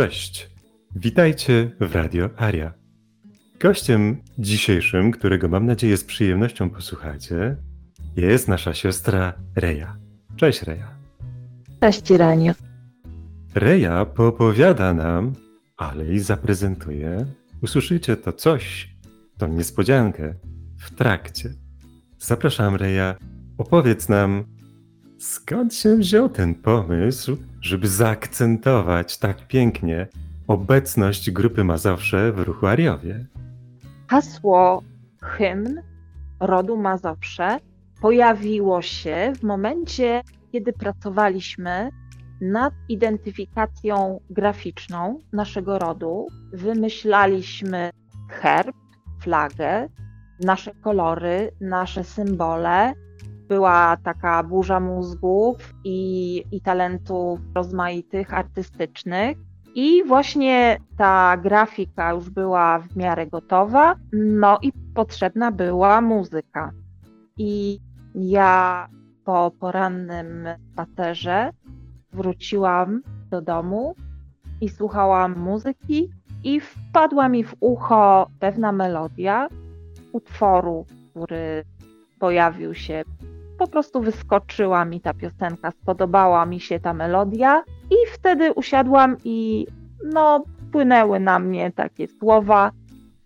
Cześć, witajcie w Radio Aria. Gościem dzisiejszym, którego mam nadzieję z przyjemnością posłuchacie, jest nasza siostra Reja. Cześć Reja. Cześć Ireniu. Reja poopowiada nam, ale i zaprezentuje. Usłyszycie to coś, tą niespodziankę w trakcie. Zapraszam Reja, opowiedz nam, skąd się wziął ten pomysł, żeby zaakcentować tak pięknie obecność grupy Mazowsze w ruchu Ariowie. Hasło hymn rodu Mazowsze pojawiło się w momencie, kiedy pracowaliśmy nad identyfikacją graficzną naszego rodu. Wymyślaliśmy herb, flagę, nasze kolory, nasze symbole, była taka burza mózgów i, i talentów rozmaitych, artystycznych. I właśnie ta grafika już była w miarę gotowa, no i potrzebna była muzyka. I ja po porannym spacerze wróciłam do domu i słuchałam muzyki, i wpadła mi w ucho pewna melodia utworu, który pojawił się po prostu wyskoczyła mi ta piosenka, spodobała mi się ta melodia i wtedy usiadłam i no płynęły na mnie takie słowa.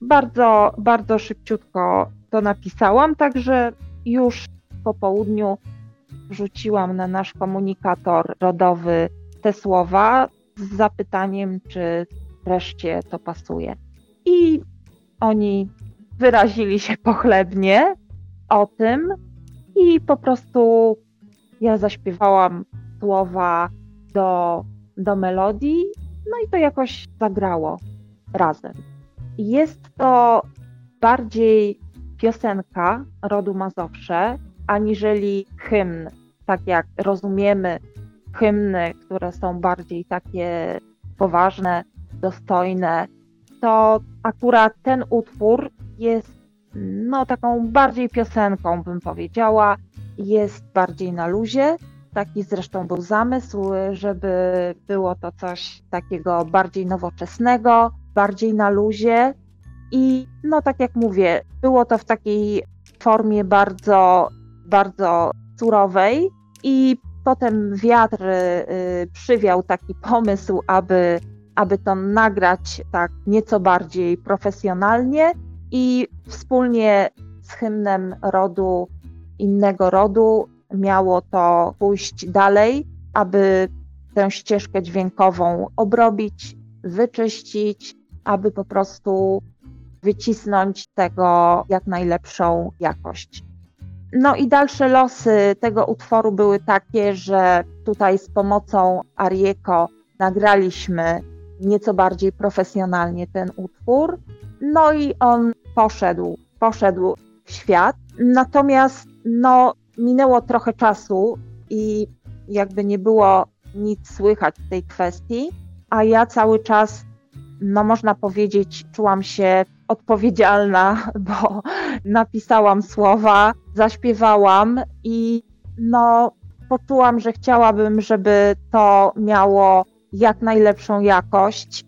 Bardzo, bardzo szybciutko to napisałam, także już po południu wrzuciłam na nasz komunikator rodowy te słowa z zapytaniem, czy wreszcie to pasuje. I oni wyrazili się pochlebnie o tym, i po prostu ja zaśpiewałam słowa do, do melodii, no i to jakoś zagrało razem. Jest to bardziej piosenka rodu Mazowsze, aniżeli hymn, tak jak rozumiemy hymny, które są bardziej takie poważne, dostojne, to akurat ten utwór jest no taką bardziej piosenką bym powiedziała, jest bardziej na luzie. Taki zresztą był zamysł, żeby było to coś takiego bardziej nowoczesnego, bardziej na luzie. I no tak jak mówię, było to w takiej formie bardzo, bardzo surowej i potem wiatr y, przywiał taki pomysł, aby, aby to nagrać tak nieco bardziej profesjonalnie i wspólnie z hymnem rodu innego rodu miało to pójść dalej, aby tę ścieżkę dźwiękową obrobić, wyczyścić, aby po prostu wycisnąć tego jak najlepszą jakość. No i dalsze losy tego utworu były takie, że tutaj z pomocą Arieko nagraliśmy nieco bardziej profesjonalnie ten utwór. No i on poszedł, poszedł w świat. Natomiast no, minęło trochę czasu i jakby nie było nic słychać w tej kwestii, a ja cały czas, no można powiedzieć, czułam się odpowiedzialna, bo napisałam słowa, zaśpiewałam i no poczułam, że chciałabym, żeby to miało jak najlepszą jakość,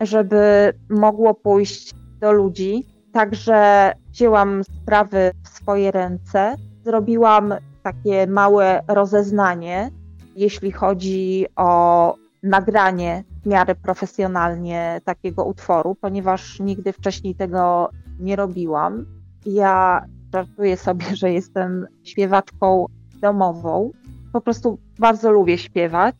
żeby mogło pójść do ludzi. Także wzięłam sprawy w swoje ręce, zrobiłam takie małe rozeznanie, jeśli chodzi o nagranie w miarę profesjonalnie takiego utworu, ponieważ nigdy wcześniej tego nie robiłam. Ja żartuję sobie, że jestem śpiewaczką domową. Po prostu bardzo lubię śpiewać.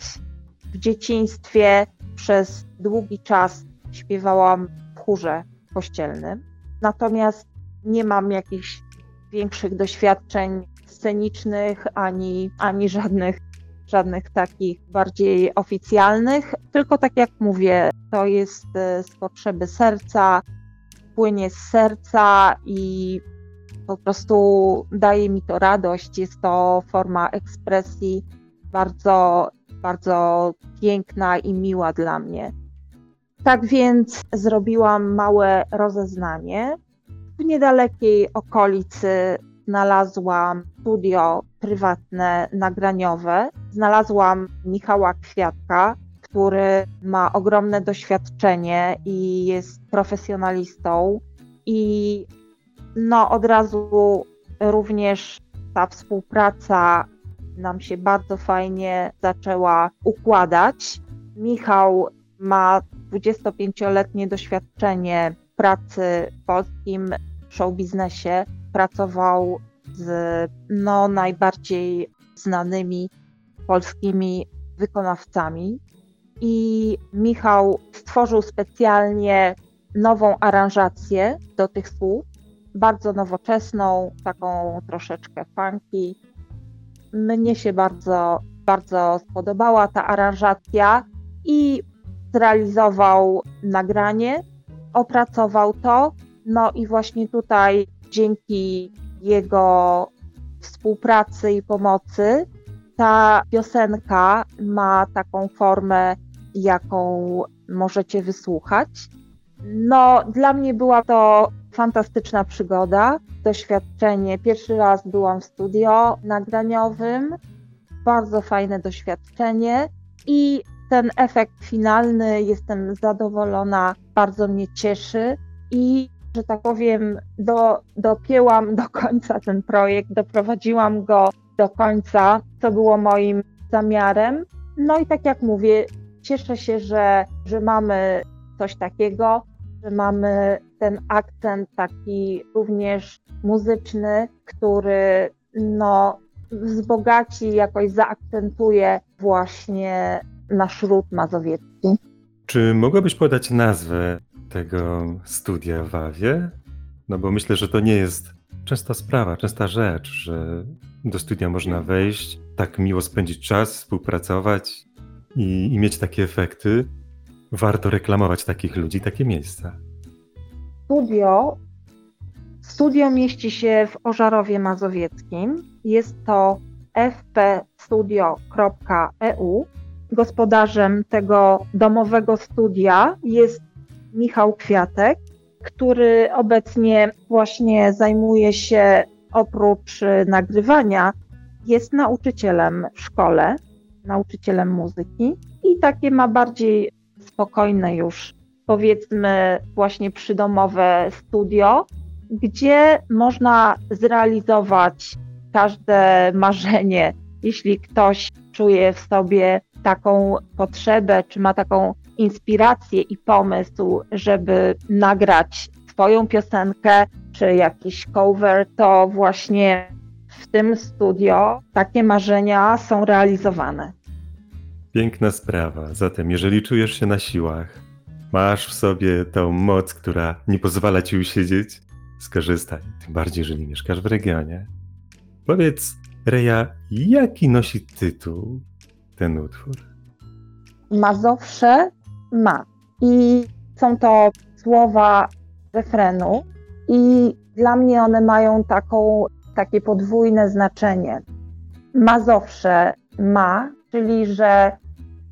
W dzieciństwie przez długi czas śpiewałam w chórze kościelnym Natomiast nie mam jakichś większych doświadczeń scenicznych ani, ani żadnych żadnych takich bardziej oficjalnych, tylko tak jak mówię, to jest e, z potrzeby serca, płynie z serca i po prostu daje mi to radość. Jest to forma ekspresji bardzo, bardzo piękna i miła dla mnie. Tak więc zrobiłam małe rozeznanie. W niedalekiej okolicy znalazłam studio prywatne, nagraniowe. Znalazłam Michała Kwiatka, który ma ogromne doświadczenie i jest profesjonalistą. I no, od razu również ta współpraca nam się bardzo fajnie zaczęła układać. Michał ma 25-letnie doświadczenie pracy w polskim showbiznesie. Pracował z no, najbardziej znanymi polskimi wykonawcami. I Michał stworzył specjalnie nową aranżację do tych słów, bardzo nowoczesną, taką troszeczkę funky. Mnie się bardzo, bardzo spodobała ta aranżacja i zrealizował nagranie, opracował to. No i właśnie tutaj dzięki jego współpracy i pomocy ta piosenka ma taką formę, jaką możecie wysłuchać. No, dla mnie była to fantastyczna przygoda, doświadczenie. Pierwszy raz byłam w studio nagraniowym, bardzo fajne doświadczenie i ten efekt finalny, jestem zadowolona, bardzo mnie cieszy i, że tak powiem, do, dopięłam do końca ten projekt, doprowadziłam go do końca, co było moim zamiarem. No i tak jak mówię, cieszę się, że, że mamy coś takiego, że mamy ten akcent taki również muzyczny, który no, wzbogaci, jakoś zaakcentuje właśnie nasz ród mazowiecki. Czy mogłabyś podać nazwę tego studia w Wawie? No bo myślę, że to nie jest częsta sprawa, częsta rzecz, że do studia można wejść, tak miło spędzić czas, współpracować i, i mieć takie efekty. Warto reklamować takich ludzi, takie miejsca. Studio, studio mieści się w Ożarowie Mazowieckim. Jest to fpstudio.eu gospodarzem tego domowego studia jest Michał Kwiatek, który obecnie właśnie zajmuje się oprócz nagrywania, jest nauczycielem w szkole, nauczycielem muzyki i takie ma bardziej spokojne już, powiedzmy, właśnie przydomowe studio, gdzie można zrealizować każde marzenie, jeśli ktoś czuje w sobie taką potrzebę, czy ma taką inspirację i pomysł, żeby nagrać swoją piosenkę, czy jakiś cover, to właśnie w tym studio takie marzenia są realizowane. Piękna sprawa. Zatem, jeżeli czujesz się na siłach, masz w sobie tą moc, która nie pozwala ci usiedzieć, skorzystaj. Tym bardziej, jeżeli mieszkasz w regionie. Powiedz, Reja, jaki nosi tytuł ten utwór? Mazowsze ma. I są to słowa refrenu, i dla mnie one mają taką, takie podwójne znaczenie. Mazowsze ma, czyli że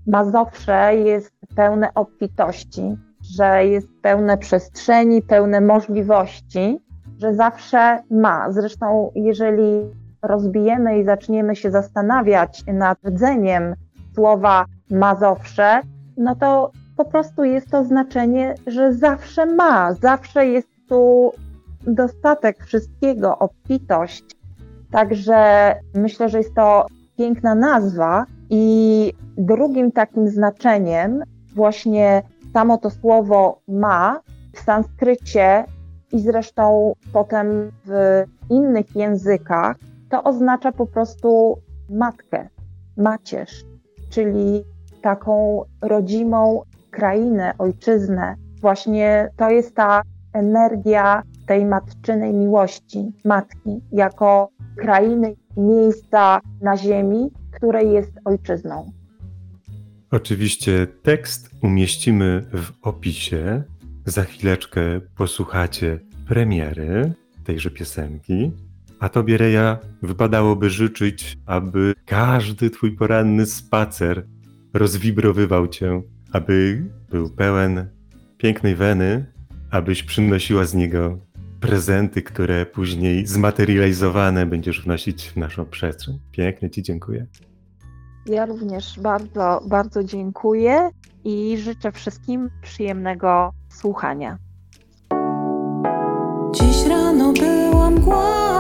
Mazowsze jest pełne obfitości, że jest pełne przestrzeni, pełne możliwości, że zawsze ma. Zresztą, jeżeli rozbijemy i zaczniemy się zastanawiać nad rdzeniem słowa Mazowsze, no to po prostu jest to znaczenie, że zawsze ma, zawsze jest tu dostatek wszystkiego, obfitość. Także myślę, że jest to piękna nazwa i drugim takim znaczeniem właśnie samo to słowo ma w sanskrycie i zresztą potem w innych językach to oznacza po prostu matkę, macierz, czyli taką rodzimą krainę, ojczyznę. Właśnie to jest ta energia tej matczynej miłości matki jako krainy, miejsca na ziemi, które jest ojczyzną. Oczywiście tekst umieścimy w opisie. Za chwileczkę posłuchacie premiery tejże piosenki. A tobie, Reja, wypadałoby życzyć, aby każdy twój poranny spacer rozwibrowywał cię, aby był pełen pięknej weny, abyś przynosiła z niego prezenty, które później zmaterializowane będziesz wnosić w naszą przestrzeń. Pięknie Ci dziękuję. Ja również bardzo, bardzo dziękuję i życzę wszystkim przyjemnego słuchania. Dziś rano byłam głodna.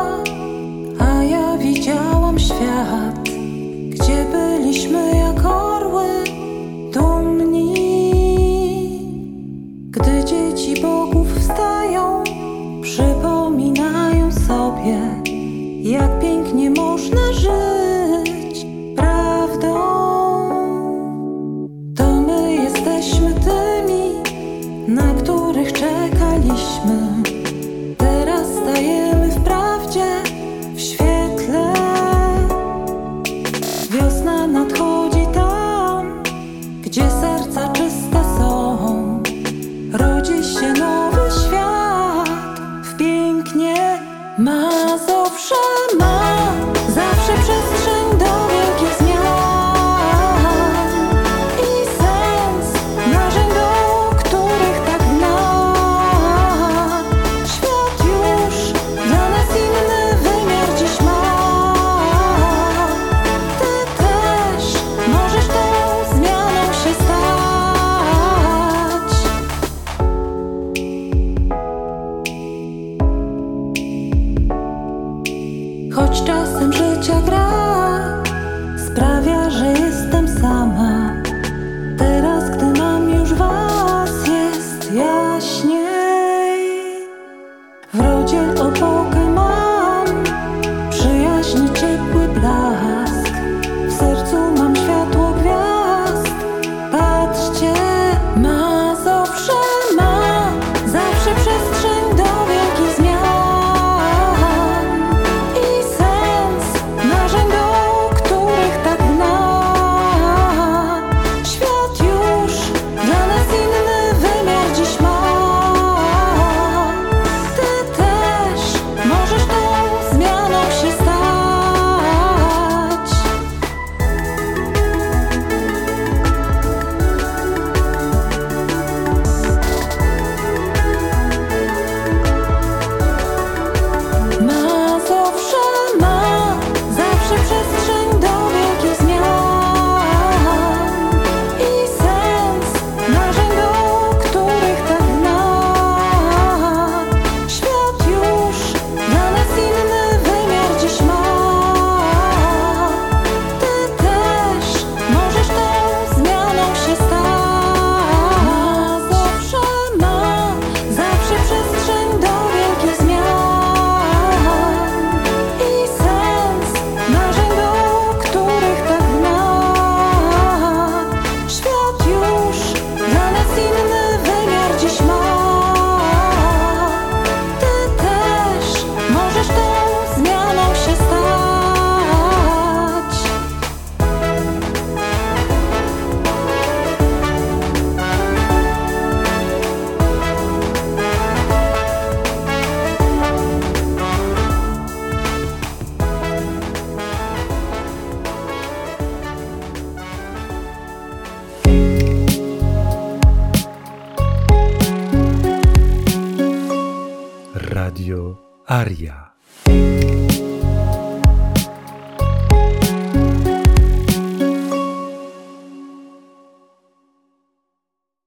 Aria.